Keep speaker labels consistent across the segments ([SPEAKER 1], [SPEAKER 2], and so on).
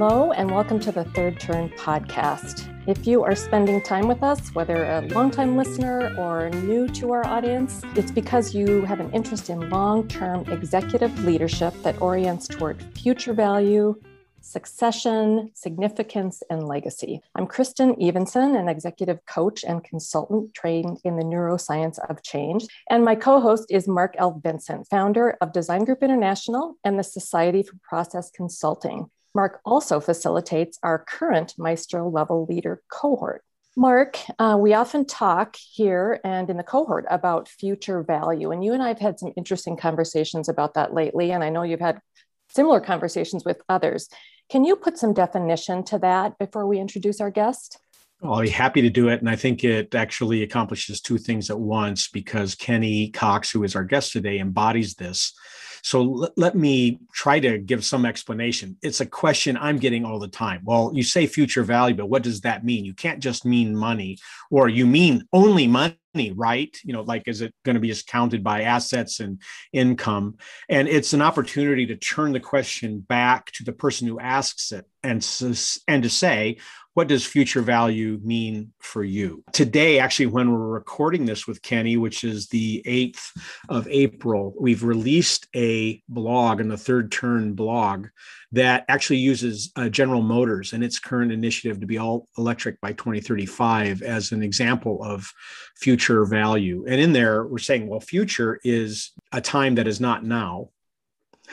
[SPEAKER 1] Hello, and welcome to the Third Turn podcast. If you are spending time with us, whether a longtime listener or new to our audience, it's because you have an interest in long term executive leadership that orients toward future value, succession, significance, and legacy. I'm Kristin Evenson, an executive coach and consultant trained in the neuroscience of change. And my co host is Mark L. Vincent, founder of Design Group International and the Society for Process Consulting. Mark also facilitates our current Maestro level leader cohort. Mark, uh, we often talk here and in the cohort about future value. And you and I have had some interesting conversations about that lately. And I know you've had similar conversations with others. Can you put some definition to that before we introduce our guest?
[SPEAKER 2] I'll be happy to do it. And I think it actually accomplishes two things at once because Kenny Cox, who is our guest today, embodies this. So l- let me try to give some explanation. It's a question I'm getting all the time. Well, you say future value, but what does that mean? You can't just mean money, or you mean only money right you know like is it going to be just counted by assets and income and it's an opportunity to turn the question back to the person who asks it and and to say what does future value mean for you? Today, actually, when we're recording this with Kenny, which is the 8th of April, we've released a blog and the third turn blog that actually uses uh, General Motors and its current initiative to be all electric by 2035 as an example of future value. And in there, we're saying, well, future is a time that is not now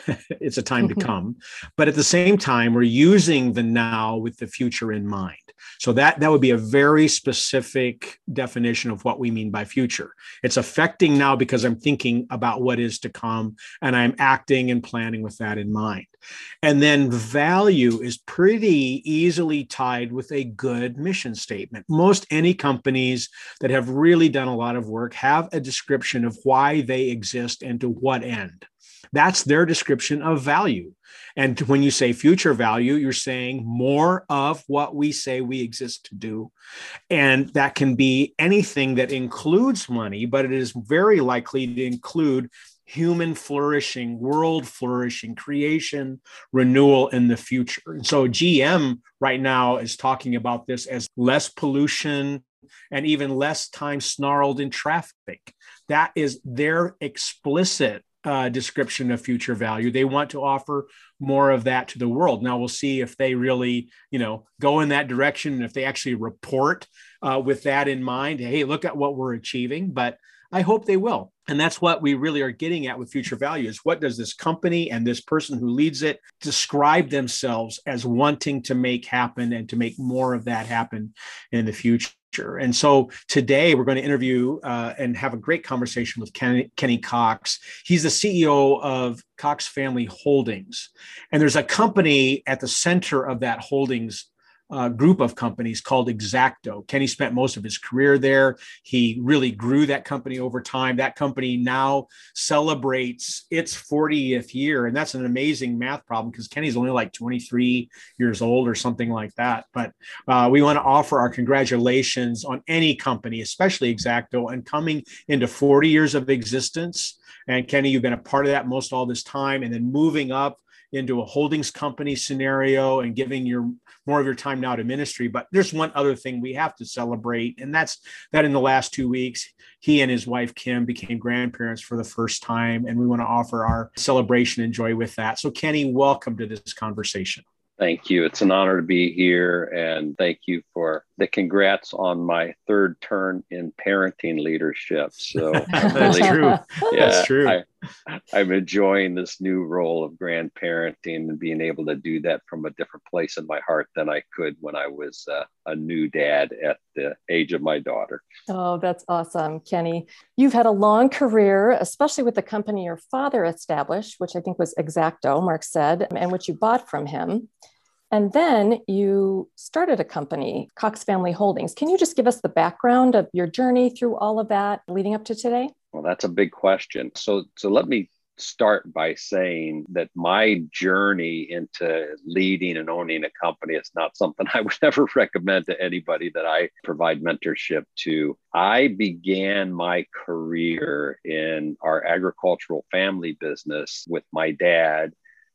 [SPEAKER 2] it's a time to mm-hmm. come but at the same time we're using the now with the future in mind. So that that would be a very specific definition of what we mean by future. It's affecting now because i'm thinking about what is to come and i'm acting and planning with that in mind. And then value is pretty easily tied with a good mission statement. Most any companies that have really done a lot of work have a description of why they exist and to what end that's their description of value. And when you say future value, you're saying more of what we say we exist to do. And that can be anything that includes money, but it is very likely to include human flourishing, world flourishing, creation, renewal in the future. And so GM right now is talking about this as less pollution and even less time snarled in traffic. That is their explicit uh, description of future value. They want to offer more of that to the world. Now we'll see if they really, you know, go in that direction and if they actually report uh, with that in mind. Hey, look at what we're achieving. But I hope they will. And that's what we really are getting at with future value is what does this company and this person who leads it describe themselves as wanting to make happen and to make more of that happen in the future? And so today we're going to interview uh, and have a great conversation with Kenny, Kenny Cox. He's the CEO of Cox Family Holdings. And there's a company at the center of that holdings uh, group of companies called Exacto. Kenny spent most of his career there. He really grew that company over time. That company now celebrates its 40th year. And that's an amazing math problem because Kenny's only like 23 years old or something like that. But uh, we want to offer our congratulations on any company, especially Exacto, and coming into 40 years of existence. And Kenny, you've been a part of that most all this time, and then moving up into a holdings company scenario and giving your more of your time now to ministry. But there's one other thing we have to celebrate, and that's that in the last two weeks, he and his wife Kim became grandparents for the first time, and we want to offer our celebration and joy with that. So, Kenny, welcome to this conversation.
[SPEAKER 3] Thank you. It's an honor to be here. And thank you for the congrats on my third turn in parenting leadership. So
[SPEAKER 2] that's really, true. Yeah, that's true. I,
[SPEAKER 3] I'm enjoying this new role of grandparenting and being able to do that from a different place in my heart than I could when I was uh, a new dad at the age of my daughter.
[SPEAKER 1] Oh, that's awesome, Kenny. You've had a long career, especially with the company your father established, which I think was Exacto, Mark said, and which you bought from him. And then you started a company, Cox Family Holdings. Can you just give us the background of your journey through all of that leading up to today?
[SPEAKER 3] Well, that's a big question. So, so let me start by saying that my journey into leading and owning a company is not something I would ever recommend to anybody that I provide mentorship to. I began my career in our agricultural family business with my dad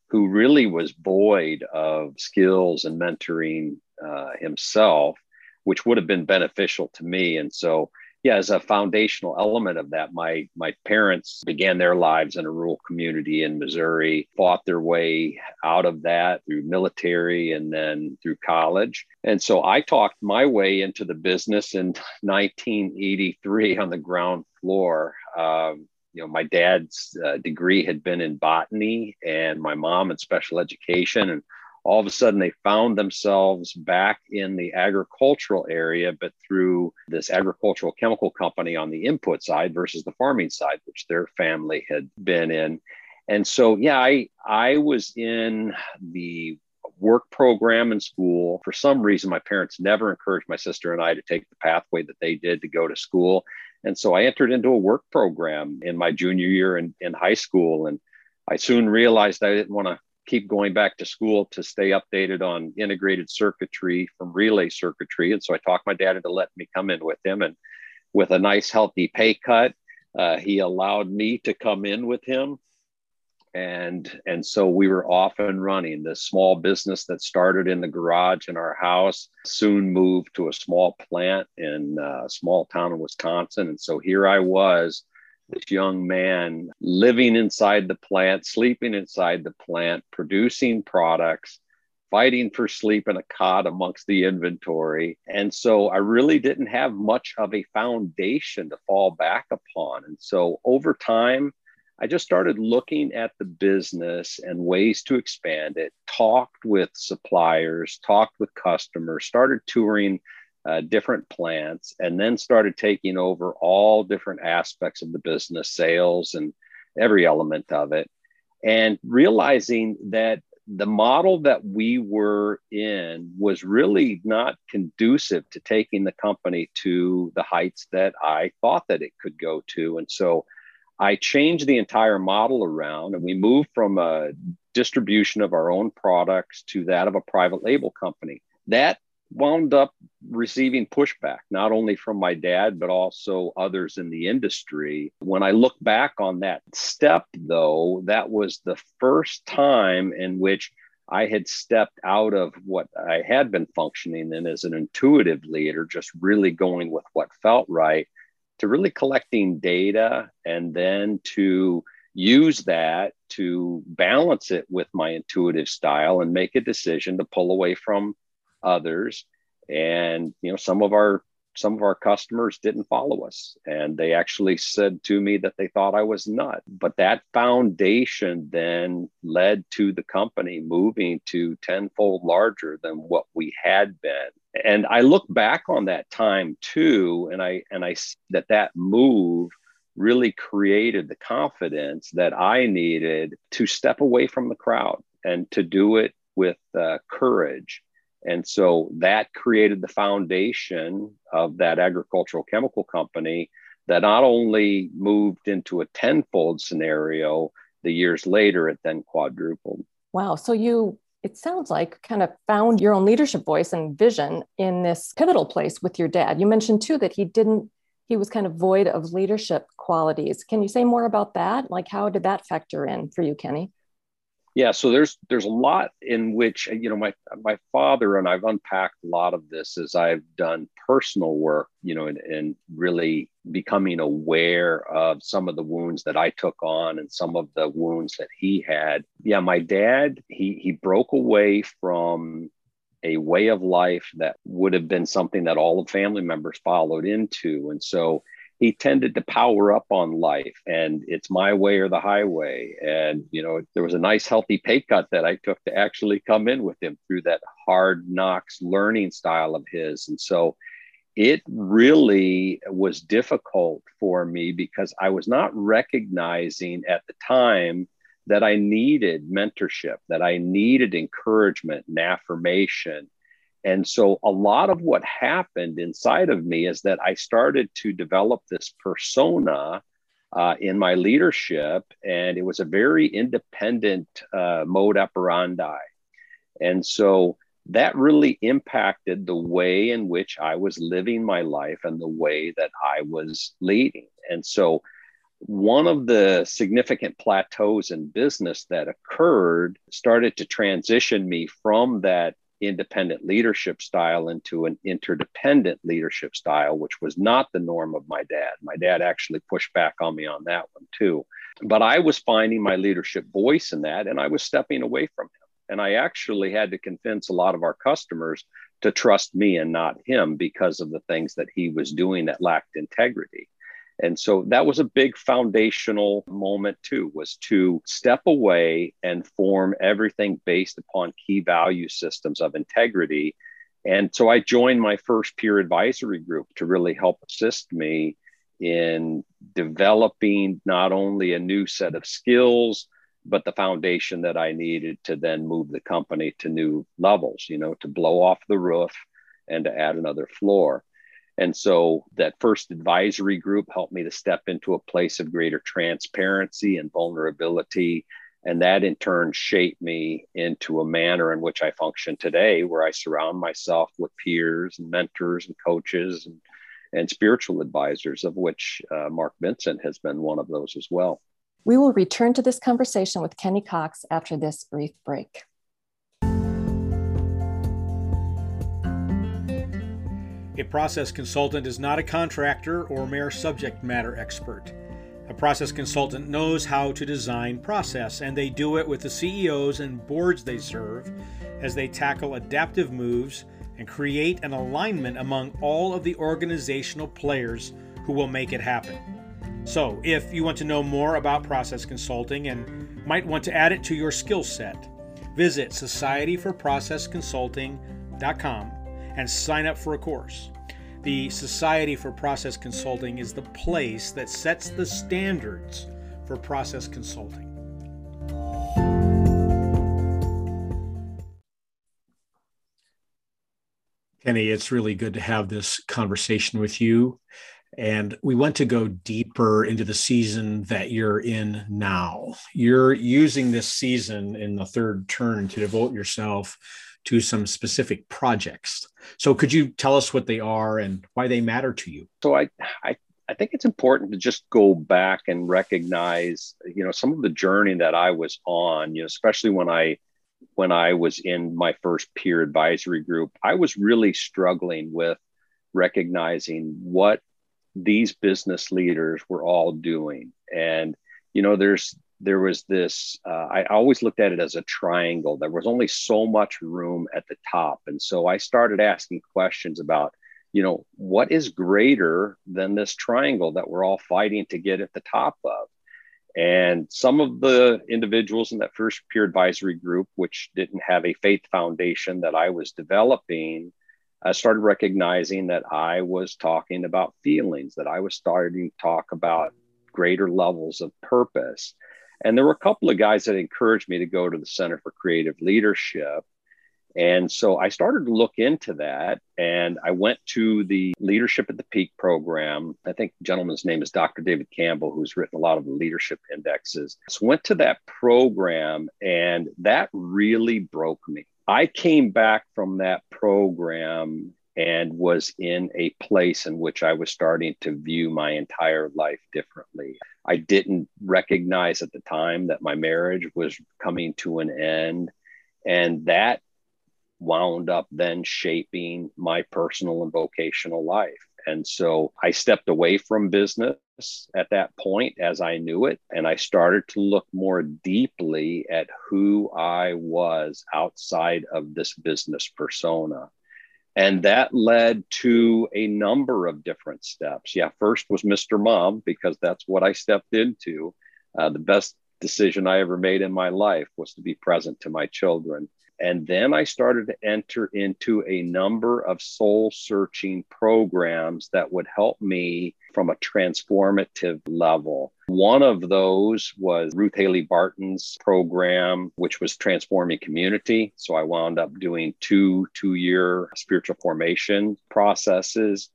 [SPEAKER 3] who really was void of skills and mentoring uh, himself, which would have been beneficial to me. And so yeah, as a foundational element of that, my my parents began their lives in a rural community in Missouri, fought their way out of that through military and then through college. And so I talked my way into the business in 1983 on the ground floor. Um, you know, my dad's uh, degree had been in botany, and my mom in special education, and all of a sudden they found themselves back in the agricultural area, but through this agricultural chemical company on the input side versus the farming side, which their family had been in. And so, yeah, I, I was in the work program in school. For some reason, my parents never encouraged my sister and I to take the pathway that they did to go to school. And so I entered into a work program in my junior year in, in high school. And I soon realized I didn't want to keep going back to school to stay updated on integrated circuitry from relay circuitry. And so I talked my dad into letting me come in with him. And with a nice, healthy pay cut, uh, he allowed me to come in with him. And, and so we were off and running. This small business that started in the garage in our house soon moved to a small plant in a small town in Wisconsin. And so here I was this young man living inside the plant, sleeping inside the plant, producing products, fighting for sleep in a cot amongst the inventory. And so I really didn't have much of a foundation to fall back upon. And so over time, I just started looking at the business and ways to expand it, talked with suppliers, talked with customers, started touring uh, different plants, and then started taking over all different aspects of the business, sales, and every element of it. And realizing that the model that we were in was really not conducive to taking the company to the heights that I thought that it could go to. And so I changed the entire model around and we moved from a distribution of our own products to that of a private label company. That wound up receiving pushback, not only from my dad, but also others in the industry. When I look back on that step, though, that was the first time in which I had stepped out of what I had been functioning in as an intuitive leader, just really going with what felt right, to really collecting data and then to use that to balance it with my intuitive style and make a decision to pull away from others and you know some of our some of our customers didn't follow us and they actually said to me that they thought I was nut. But that foundation then led to the company moving to tenfold larger than what we had been. And I look back on that time too, and I and I see that that move really created the confidence that I needed to step away from the crowd and to do it with uh, courage and so that created the foundation of that agricultural chemical company that not only moved into a tenfold scenario, the years later, it then quadrupled.
[SPEAKER 1] Wow. So you, it sounds like, kind of found your own leadership voice and vision in this pivotal place with your dad. You mentioned too that he didn't, he was kind of void of leadership qualities. Can you say more about that? Like, how did that factor in for you, Kenny?
[SPEAKER 3] Yeah so there's there's a lot in which you know my my father and i've unpacked a lot of this as i've done personal work you know and, and really becoming aware of some of the wounds that i took on and some of the wounds that he had. Yeah my dad he he broke away from a way of life that would have been something that all the family members followed into. And so he tended to power up on life and it's my way or the highway. And you know there was a nice healthy pay cut that i took to actually come in with him through that hard knocks learning style of his. And so it really was difficult for me because i was not recognizing at the time that i needed mentorship that i needed encouragement and affirmation and so, a lot of what happened inside of me is that I started to develop this persona uh, in my leadership, and it was a very independent uh, mode operandi. And so, that really impacted the way in which I was living my life and the way that I was leading. And so, one of the significant plateaus in business that occurred started to transition me from that independent leadership style into an interdependent leadership style, which was not the norm of my dad. My dad actually pushed back on me on that one too. But I was finding my leadership voice in that, and I was stepping away from him. And I actually had to convince a lot of our customers to trust me and not him because of the things that he was doing that lacked integrity. And so that was a big foundational moment too, was to step away and form everything based upon key value systems of integrity. And so I joined my first peer advisory group to really help assist me in developing not only a new set of skills, but the foundation that I needed to then move the company to new levels, you know, to blow off the roof and to add another floor. And so that first advisory group helped me to step into a place of greater transparency and vulnerability. And that in turn shaped me into a manner in which I function today, where I surround myself with peers and mentors and coaches and, and spiritual advisors, of which uh, Mark Vincent has been one of those as well.
[SPEAKER 1] We will return to this conversation with Kenny Cox after this brief break.
[SPEAKER 4] A process consultant is not a contractor or mere subject matter expert. A process consultant knows how to design process, and they do it with the CEOs and boards they serve as they tackle adaptive moves and create an alignment among all of the organizational players who will make it happen. So, if you want to know more about process consulting and might want to add it to your skill set, visit societyforprocessconsulting.com and sign up for a course. The Society for Process Consulting is the place that sets the standards for process consulting.
[SPEAKER 2] Kenny, it's really good to have this conversation with you. And we want to go deeper into the season that you're in now. You're using this season in the third turn to devote yourself to some specific projects. So could you tell us what they are and why they matter to you?
[SPEAKER 3] So I, I I think it's important to just go back and recognize, you know, some of the journey that I was on, you know, especially when I when I was in my first peer advisory group, I was really struggling with recognizing what these business leaders were all doing. And, you know, there's there was this uh, i always looked at it as a triangle. There was only so much room at the top. And so i started asking questions about you know what is greater than this triangle that we're all fighting to get at the top of? And some of the individuals in that first peer advisory group which didn't have a faith foundation that i was developing I started recognizing that I was talking about feelings, that I was starting to talk about greater levels of purpose. And there were a couple of guys that encouraged me to go to the Center for Creative Leadership. And so I started to look into that and I went to the Leadership at the Peak program. I think gentleman's name is Dr. David Campbell, who's written a lot of the leadership indexes. So went to that program and that really broke me. I came back from that program and was in a place in which I was starting to view my entire life differently. I didn't recognize at the time that my marriage was coming to an end. And that wound up then shaping my personal and vocational life. And so I stepped away from business at that point as I knew it. And I started to look more deeply at who I was outside of this business persona. And that led to a number of different steps. Yeah, first was Mr. Mom, because that's what I stepped into. Uh, the best decision I ever made in my life was to be present to my children. And then I started to enter into a number of soul searching programs that would help me from a transformative level. One of those was Ruth Haley Barton's program, which was Transforming Community. So I wound up doing two two year spiritual formation processes.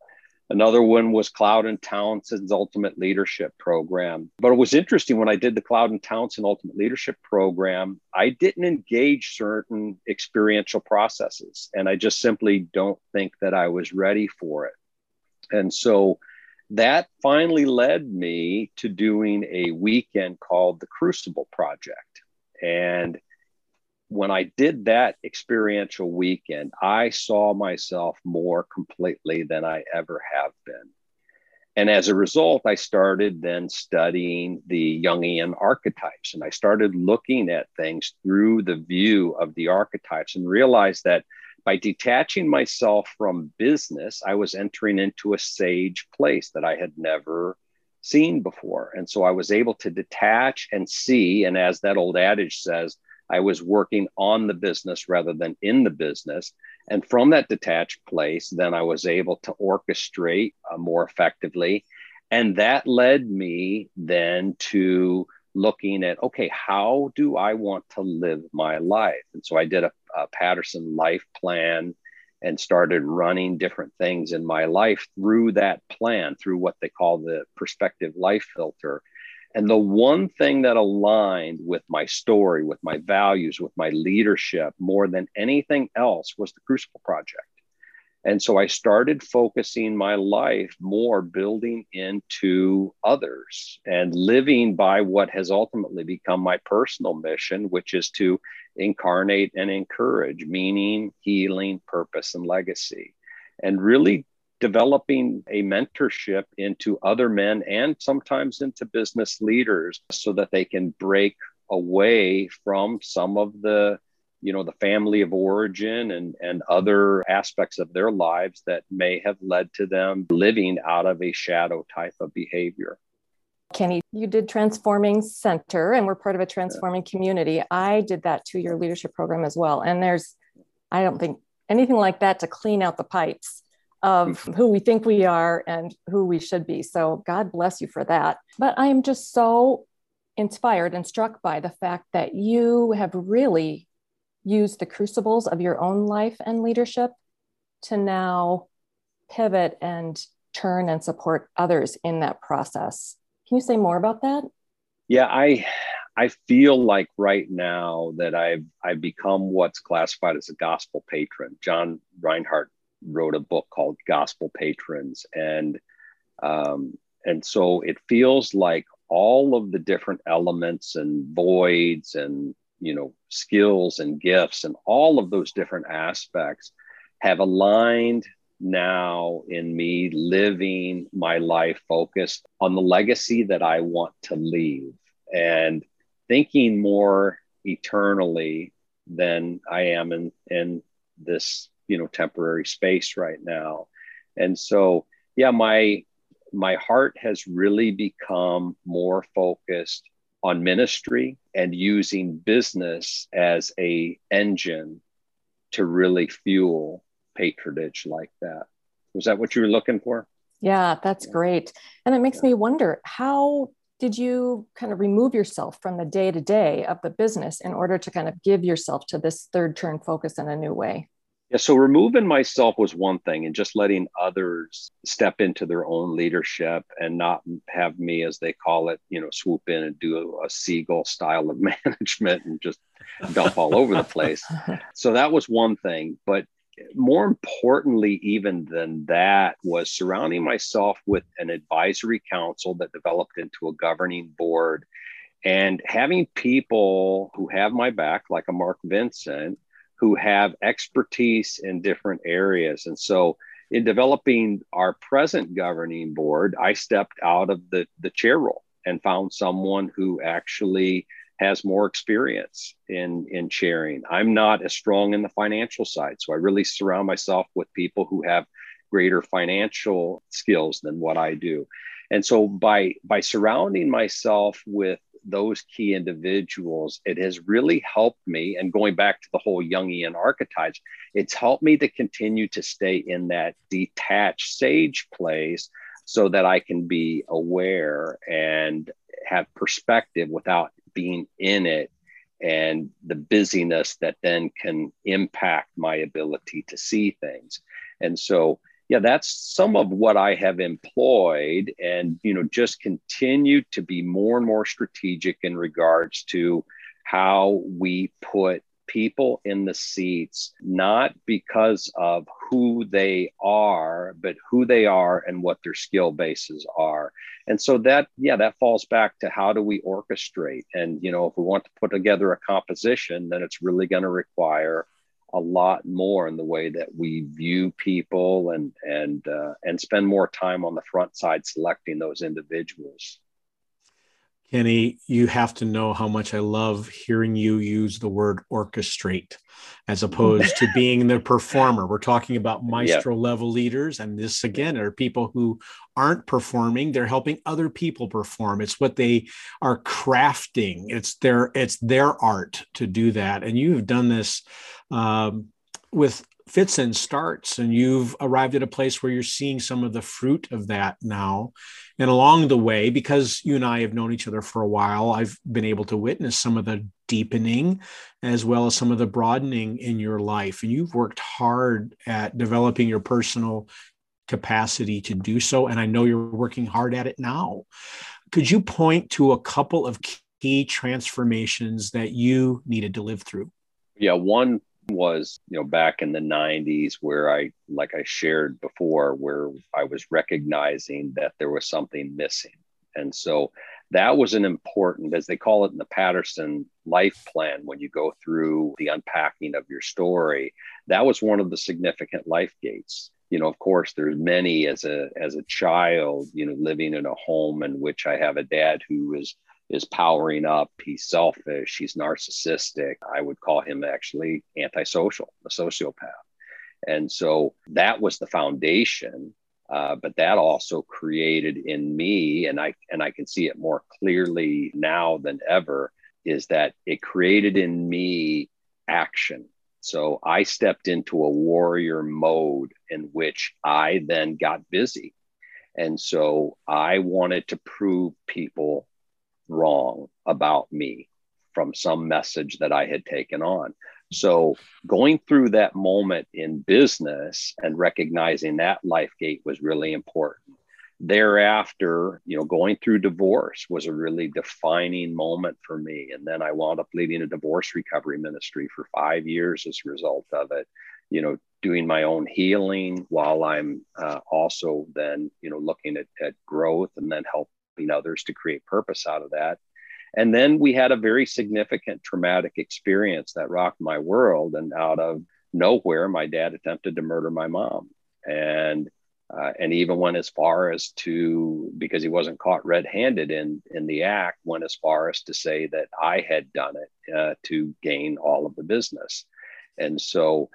[SPEAKER 3] Another one was Cloud and Townsend's Ultimate Leadership Program. But it was interesting when I did the Cloud and Townsend Ultimate Leadership Program, I didn't engage certain experiential processes. And I just simply don't think that I was ready for it. And so that finally led me to doing a weekend called the Crucible Project. And when I did that experiential weekend, I saw myself more completely than I ever have been. And as a result, I started then studying the Jungian archetypes and I started looking at things through the view of the archetypes and realized that by detaching myself from business, I was entering into a sage place that I had never seen before. And so I was able to detach and see. And as that old adage says, I was working on the business rather than in the business. And from that detached place, then I was able to orchestrate uh, more effectively. And that led me then to looking at okay, how do I want to live my life? And so I did a, a Paterson life plan and started running different things in my life through that plan, through what they call the perspective life filter. And the one thing that aligned with my story, with my values, with my leadership more than anything else was the Crucible Project. And so I started focusing my life more building into others and living by what has ultimately become my personal mission, which is to incarnate and encourage meaning, healing, purpose, and legacy. And really developing a mentorship into other men and sometimes into business leaders so that they can break away from some of the you know the family of origin and and other aspects of their lives that may have led to them living out of a shadow type of behavior
[SPEAKER 1] Kenny, you did Transforming Center, and we're part of a transforming community. I did that two year leadership program as well. And there's, I don't think anything like that to clean out the pipes of who we think we are and who we should be. So God bless you for that. But I am just so inspired and struck by the fact that you have really used the crucibles of your own life and leadership to now pivot and turn and support others in that process. Can you say more about that?
[SPEAKER 3] Yeah, I I feel like right now that I've I've become what's classified as a gospel patron. John Rinehart wrote a book called Gospel Patrons, and um, and so it feels like all of the different elements and voids and you know skills and gifts and all of those different aspects have aligned now in me living my life focused on the legacy that I want to leave and thinking more eternally than I am in in this you know temporary space right now and so yeah my my heart has really become more focused on ministry and using business as a engine to really fuel patronage like that. Was that what you were looking for?
[SPEAKER 1] Yeah, that's yeah. great. And it makes yeah. me wonder how did you kind of remove yourself from the day to day of the business in order to kind of give yourself to this third turn focus in a new way?
[SPEAKER 3] Yeah, so removing myself was one thing, and just letting others step into their own leadership and not have me, as they call it, you know, swoop in and do a, seagull style of management and just dump all over the place. So that was one thing. But more importantly, even than that, was surrounding myself with an advisory council that developed into a governing board and having people who have my back, like a Mark Vincent who have expertise in different areas. And so, in developing our present governing board, I stepped out of the, the chair role and found someone who actually has more experience in, in chairing. I'm not as strong in the financial side. So I really surround myself with people who have greater financial skills than what I do. And so by by surrounding myself with those key individuals, it has really helped me. And going back to the whole Jungian archetypes, it's helped me to continue to stay in that detached sage place so that I can be aware and have perspective without being in it and the busyness that then can impact my ability to see things. And so yeah, that's some of what I have employed and, you know, just continue to be more and more strategic in regards to how we put people in the seats, not because of who they are, but who they are and what their skill bases are. And so that, yeah, that falls back to how do we orchestrate? And, you know, if we want to put together a composition, then it's really going to require a lot more in the way that we view people and and uh, and spend more time on the front side selecting those individuals.
[SPEAKER 2] Kenny, you have to know how much I love hearing you use the word orchestrate as opposed to being the performer. We're talking about maestro yeah. level leaders. And this, again, are people who aren't performing. They're helping other people perform. It's what they are crafting. It's their, it's their art to do that. And you've done this um, with fits and starts and you've arrived at a place where you're seeing some of the fruit of that now and along the way because you and i have known each other for a while i've been able to witness some of the deepening as well as some of the broadening in your life. And you've worked hard at developing your personal capacity to do so and i know you're working hard at it now. Could you point to a couple of key transformations that you needed to live through?
[SPEAKER 3] Yeah one was you know back in the 90s where i like i shared before where i was recognizing that there was something missing. And so that was an important as they call it in the Paterson life plan when you go through the unpacking of your story that was one of the significant life gates. You know of course there's many as a as a child you know living in a home in which i have a dad who is is powering up. He's selfish. He's narcissistic. I would call him actually antisocial, a sociopath. And so that was the foundation. Uh, but that also created in me, and I and I can see it more clearly now than ever, is that it created in me action. So I stepped into a warrior mode in which I then got busy. And so I wanted to prove people wrong about me from some message that I had taken on. So, going through that moment in business and recognizing that life gate was really important. Thereafter, you know, going through divorce was a really defining moment for me. And then I wound up leading a divorce recovery ministry for five years as a result of it, you know, doing my own healing while I'm uh, also then, you know, looking at, at growth and then help helping others to create purpose out of that. And then we had a very significant traumatic experience that rocked my world. And out of nowhere, my dad attempted to murder my mom. And uh, and even went as far as to because he wasn't caught red-handed in in the act went as far as to say that i had done it uh, to gain all of the business and so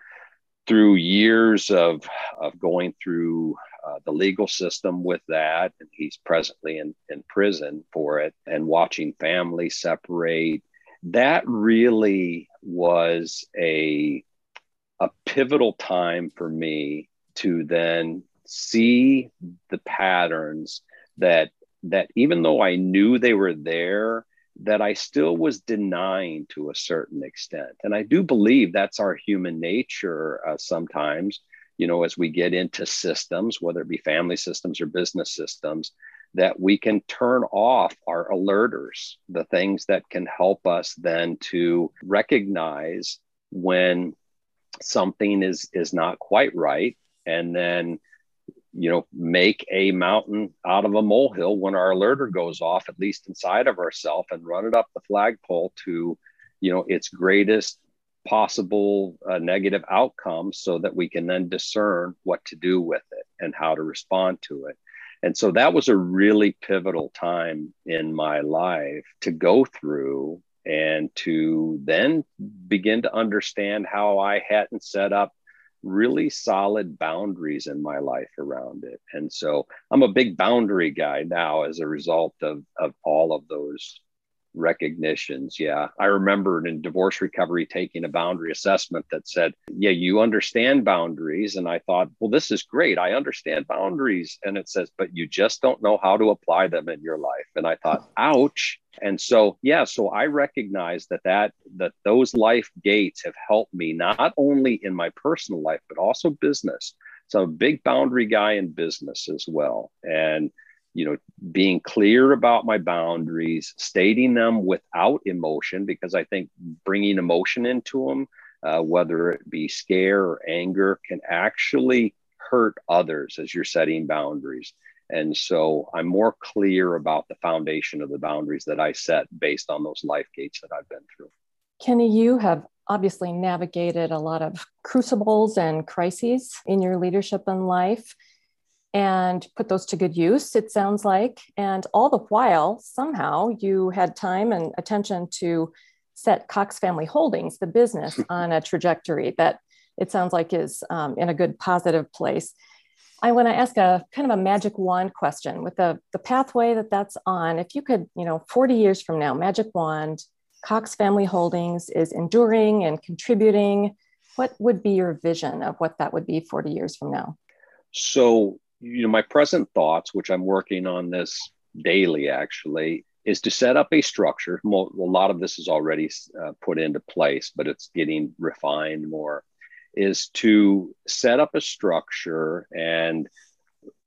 [SPEAKER 3] through years of of going through uh, the legal system with that. And he's presently in, in prison for it and watching family separate. That really was a, a pivotal time for me to then see the patterns that that even though I knew they were there, that I still was denying to a certain extent. And I do believe that's our human nature uh, sometimes you know, as we get into systems, whether it be family systems or business systems, that we can turn off our alerters, the things that can help us then to recognize when something is is not quite right and then you know make a mountain out of a molehill when our alerter goes off at least inside of ourselves and run it up the flagpole to you know its greatest possible uh, negative outcomes so that we can then discern what to do with it and how to respond to it. And so that was a really pivotal time in my life to go through and to then begin to understand how I hadn't set up really solid boundaries in my life around it. And so I'm a big boundary guy now as a result of, of all of those recognitions. Yeah. I remember in divorce recovery taking a boundary assessment that said, Yeah, you understand boundaries. And I thought, Well, this is great. I understand boundaries. And it says, But you just don't know how to apply them in your life. And I thought, Ouch. And so, yeah, so I recognize that that that those life gates have helped me not only in my personal life but also business. So I'm a big boundary guy in business as well. And you know, being clear about my boundaries, stating them without emotion, because I think bringing emotion into them, uh, whether it be scare or anger, can actually hurt others as you're setting boundaries. And so I'm more clear about the foundation of the boundaries that I set based on those life gates that I've been through.
[SPEAKER 1] Kenny, you have obviously navigated a lot of crucibles and crises in your leadership and life and put those to good use, it sounds like. And all the while, somehow you had time and attention to set Cox Family Holdings, the business, on a trajectory that it sounds like is um, in a good positive place. I want to ask a kind of a magic wand question with the, the pathway that that's on. If you could, you know, 40 years from now, magic wand, Cox Family Holdings is enduring and contributing. What would be your vision of what that would be 40 years from now?
[SPEAKER 3] So, you know, my present thoughts, which I'm working on this daily actually, is to set up a structure. A lot of this is already uh, put into place, but it's getting refined more is to set up a structure and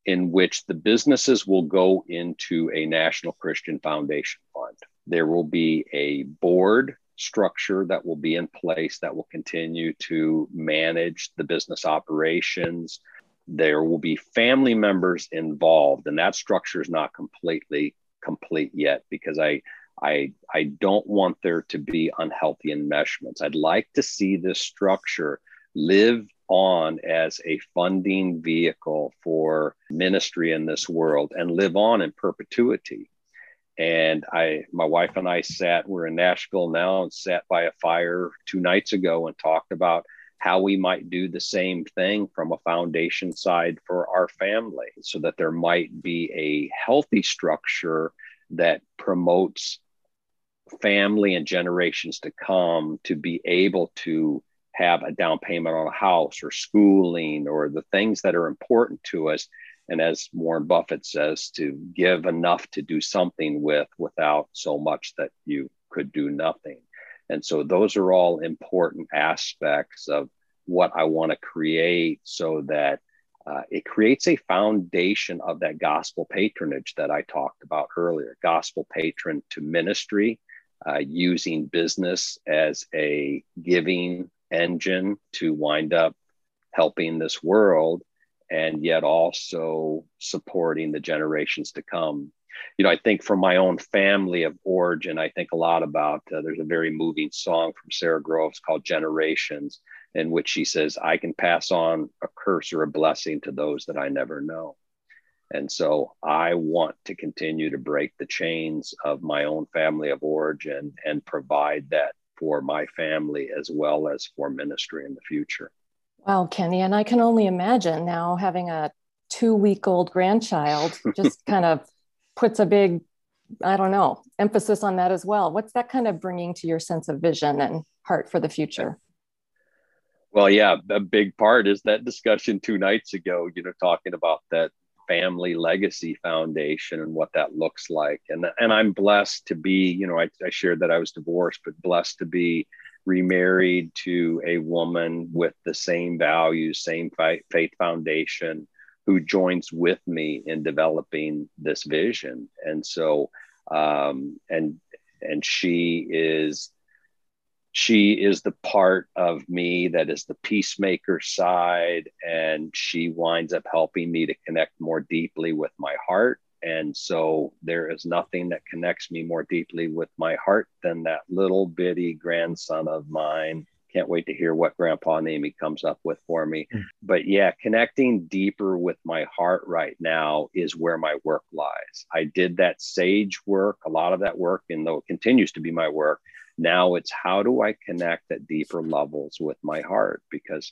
[SPEAKER 3] in which the businesses will go into a National Christian Foundation Fund. There will be a board structure that will be in place that will continue to manage the business operations. There will be family members involved, and that structure is not completely complete yet because I I, I don't want there to be unhealthy enmeshments. I'd like to see this structure live on as a funding vehicle for ministry in this world and live on in perpetuity. And I, my wife and I sat, we're in Nashville now and sat by a fire two nights ago and talked about how we might do the same thing from a foundation side for our family so that there might be a healthy structure that promotes family and generations to come to be able to have a down payment on a house or schooling or the things that are important to us. And as Warren Buffett says, to give enough to do something with without so much that you could do nothing. And so those are all important aspects of what I want to create so that uh, it creates a foundation of that gospel patronage that I talked about earlier. Gospel patron to ministry, uh, using business as a giving engine to wind up helping this world and yet also supporting the generations to come you know i think from my own family of origin i think a lot about uh, there's a very moving song from Sara Groves called generations in which she says i can pass on a curse or a blessing to those that i never know and so i want to continue to break the chains of my own family of origin and provide that for my family as well as for ministry in the future.
[SPEAKER 1] Wow, Kenny. And I can only imagine now having a two week old grandchild just kind of puts a big, I don't know, emphasis on that as well. What's that kind of bringing to your sense of vision and heart for the future?
[SPEAKER 3] Well, yeah, a big part is that discussion two nights ago, you know, talking about that family legacy foundation and what that looks like. And, and I'm blessed to be, you know, I, I shared that I was divorced, but blessed to be remarried to a woman with the same values, same faith foundation, who joins with me in developing this vision. And so, um, and and she is she is the part of me that is the peacemaker side and she winds up helping me to connect more deeply with my heart and so there is nothing that connects me more deeply with my heart than that little bitty grandson of mine can't wait to hear what grandpa Amy comes up with for me. Mm. But yeah, connecting deeper with my heart right now is where my work lies. I did that sage work, a lot of that work, and though it continues to be my work, now it's how do I connect at deeper levels with my heart? Because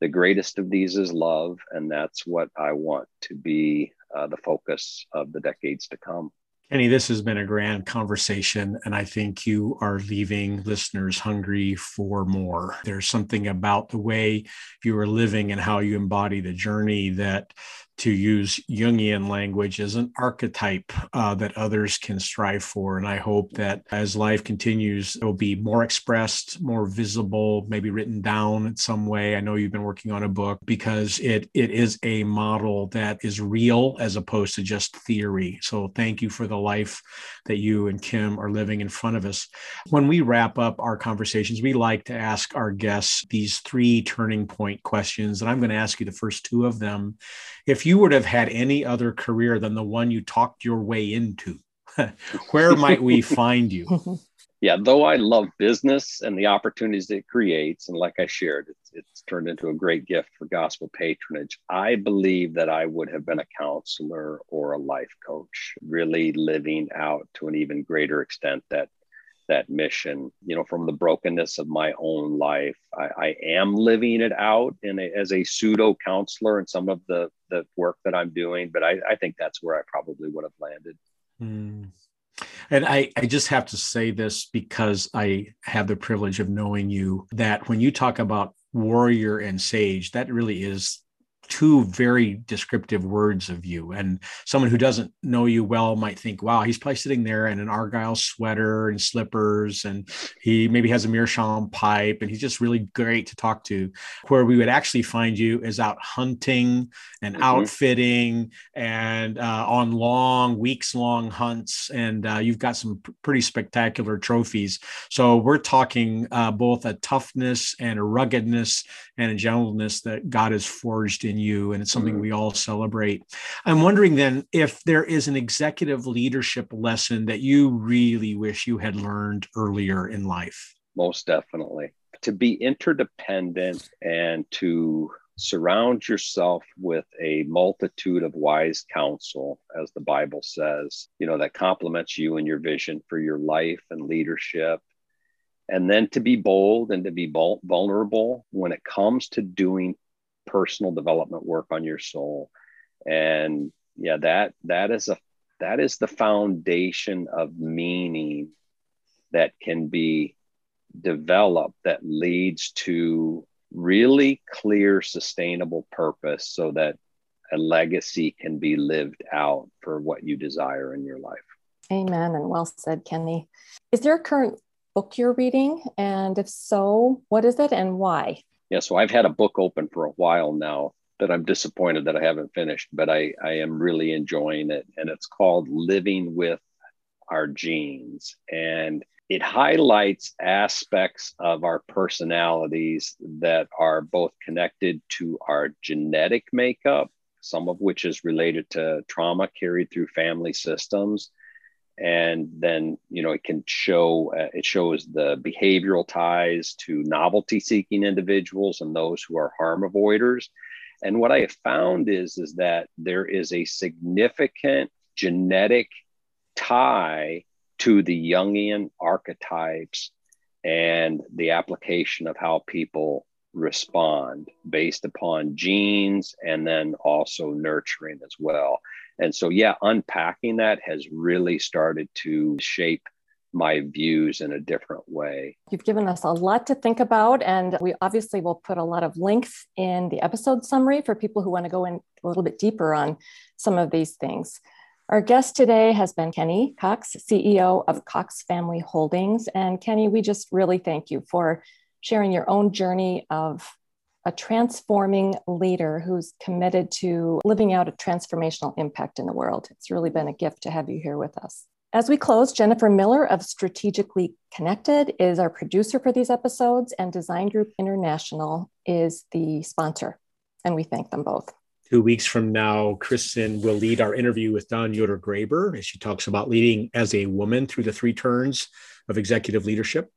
[SPEAKER 3] the greatest of these is love. And that's what I want to be uh, the focus of the decades to come.
[SPEAKER 2] Kenny, this has been a grand conversation, and I think you are leaving listeners hungry for more. There's something about the way you are living and how you embody the journey that to use Jungian language, as an archetype uh, that others can strive for. And I hope that as life continues, it will be more expressed, more visible, maybe written down in some way. I know you've been working on a book because it it is a model that is real as opposed to just theory. So thank you for the life that you and Kim are living in front of us. When we wrap up our conversations, we like to ask our guests these three turning point questions. And I'm going to ask you the first two of them. If you would have had any other career than the one you talked your way into, where might we find you?
[SPEAKER 3] Yeah, though I love business and the opportunities it creates, and like I shared, it's, it's turned into a great gift for gospel patronage. I believe that I would have been a counselor or a life coach, really living out to an even greater extent that that mission you know from the brokenness of my own life i, I am living it out in a, as a pseudo counselor in some of the the work that i'm doing but i, I think that's where i probably would have landed mm.
[SPEAKER 2] And I, I just have to say this because I have the privilege of knowing you that when you talk about warrior and sage, that really is two very descriptive words of you. And someone who doesn't know you well might think, wow, he's probably sitting there in an Argyle sweater and slippers, and he maybe has a meerschaum pipe, and he's just really great to talk to. Where we would actually find you is out hunting and mm-hmm. outfitting and uh, on long, weeks long hunts. And uh, you've got some p- pretty spectacular trophies. So we're talking uh, both a toughness and a ruggedness and a gentleness that God has forged in you. And it's something mm-hmm. we all celebrate. I'm wondering then if there is an executive leadership lesson that you really wish you had learned earlier in life.
[SPEAKER 3] Most definitely. To be interdependent and to surround yourself with a multitude of wise counsel as the bible says you know that complements you and your vision for your life and leadership and then to be bold and to be vulnerable when it comes to doing personal development work on your soul and yeah that that is a that is the foundation of meaning that can be developed that leads to really clear sustainable purpose so that a legacy can be lived out for what you desire in your life
[SPEAKER 1] amen and well said kenny is there a current book you're reading? And if so, what is it and why?
[SPEAKER 3] Yeah, so I've had a book open for a while now that I'm disappointed that I haven't finished, but I, I am really enjoying it. And it's called Living with Our Genes. And it highlights aspects of our personalities that are both connected to our genetic makeup, some of which is related to trauma carried through family systems, and then you know it can show uh, it shows the behavioral ties to novelty seeking individuals and those who are harm avoiders. And what i have found is is that there is a significant genetic tie to the jungian archetypes and the application of how people respond based upon genes and then also nurturing as well and so, yeah, unpacking that has really started to shape my views in a different way.
[SPEAKER 1] You've given us a lot to think about, and we obviously will put a lot of links in the episode summary for people who want to go in a little bit deeper on some of these things. Our guest today has been Kenny Cox, CEO of Cox Family Holdings. And Kenny, we just really thank you for sharing your own journey of a transforming leader who's committed to living out a transformational impact in the world. It's really been a gift to have you here with us. As we close, Jennifer Miller of Strategically Connected is our producer for these episodes, and Design Group International is the sponsor. And we thank them both.
[SPEAKER 2] Two weeks from now, Kristin will lead our interview with Don Yoder Graber as she talks about leading as a woman through the three turns of executive leadership.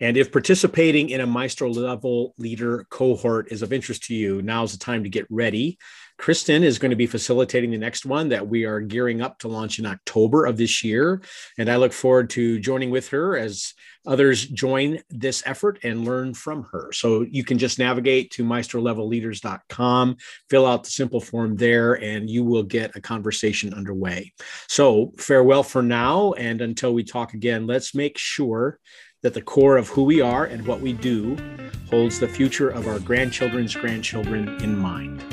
[SPEAKER 2] And if participating in a Maestro level leader cohort is of interest to you, now's the time to get ready. Kristin is going to be facilitating the next one that we are gearing up to launch in October of this year. And I look forward to joining with her as others join this effort and learn from her. So you can just navigate to maestrolevelleaders.com, fill out the simple form there, and you will get a conversation underway. So farewell for now. And until we talk again, let's make sure that the core of who we are and what we do holds the future of our grandchildren's grandchildren in mind.